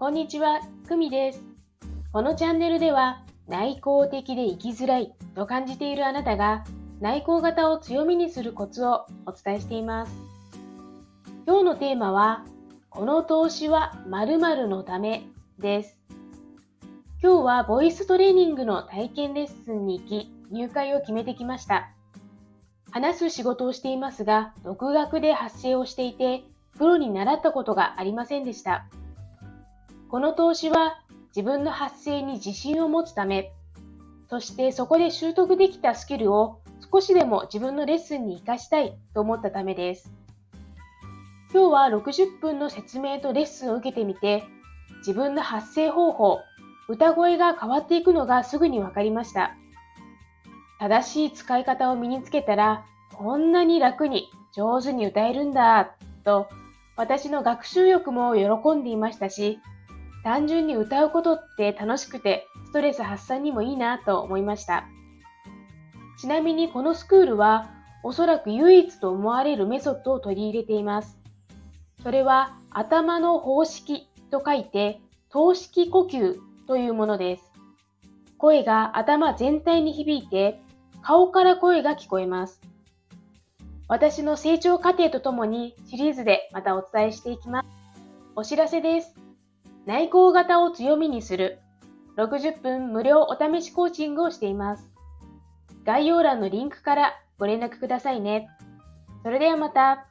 こんにちは、くみです。このチャンネルでは内向的で生きづらいと感じているあなたが内向型を強みにするコツをお伝えしています。今日のテーマは、この投資は〇〇のためです。今日はボイストレーニングの体験レッスンに行き、入会を決めてきました。話す仕事をしていますが、独学で発声をしていて、プロに習ったことがありませんでした。この投資は自分の発声に自信を持つため、そしてそこで習得できたスキルを少しでも自分のレッスンに活かしたいと思ったためです。今日は60分の説明とレッスンを受けてみて、自分の発声方法、歌声が変わっていくのがすぐに分かりました。正しい使い方を身につけたら、こんなに楽に上手に歌えるんだ、と私の学習欲も喜んでいましたし、単純に歌うことって楽しくてストレス発散にもいいなと思いました。ちなみにこのスクールはおそらく唯一と思われるメソッドを取り入れています。それは頭の方式と書いて、頭式呼吸というものです。声が頭全体に響いて、顔から声が聞こえます。私の成長過程とともにシリーズでまたお伝えしていきます。お知らせです。内向型を強みにする60分無料お試しコーチングをしています。概要欄のリンクからご連絡くださいね。それではまた。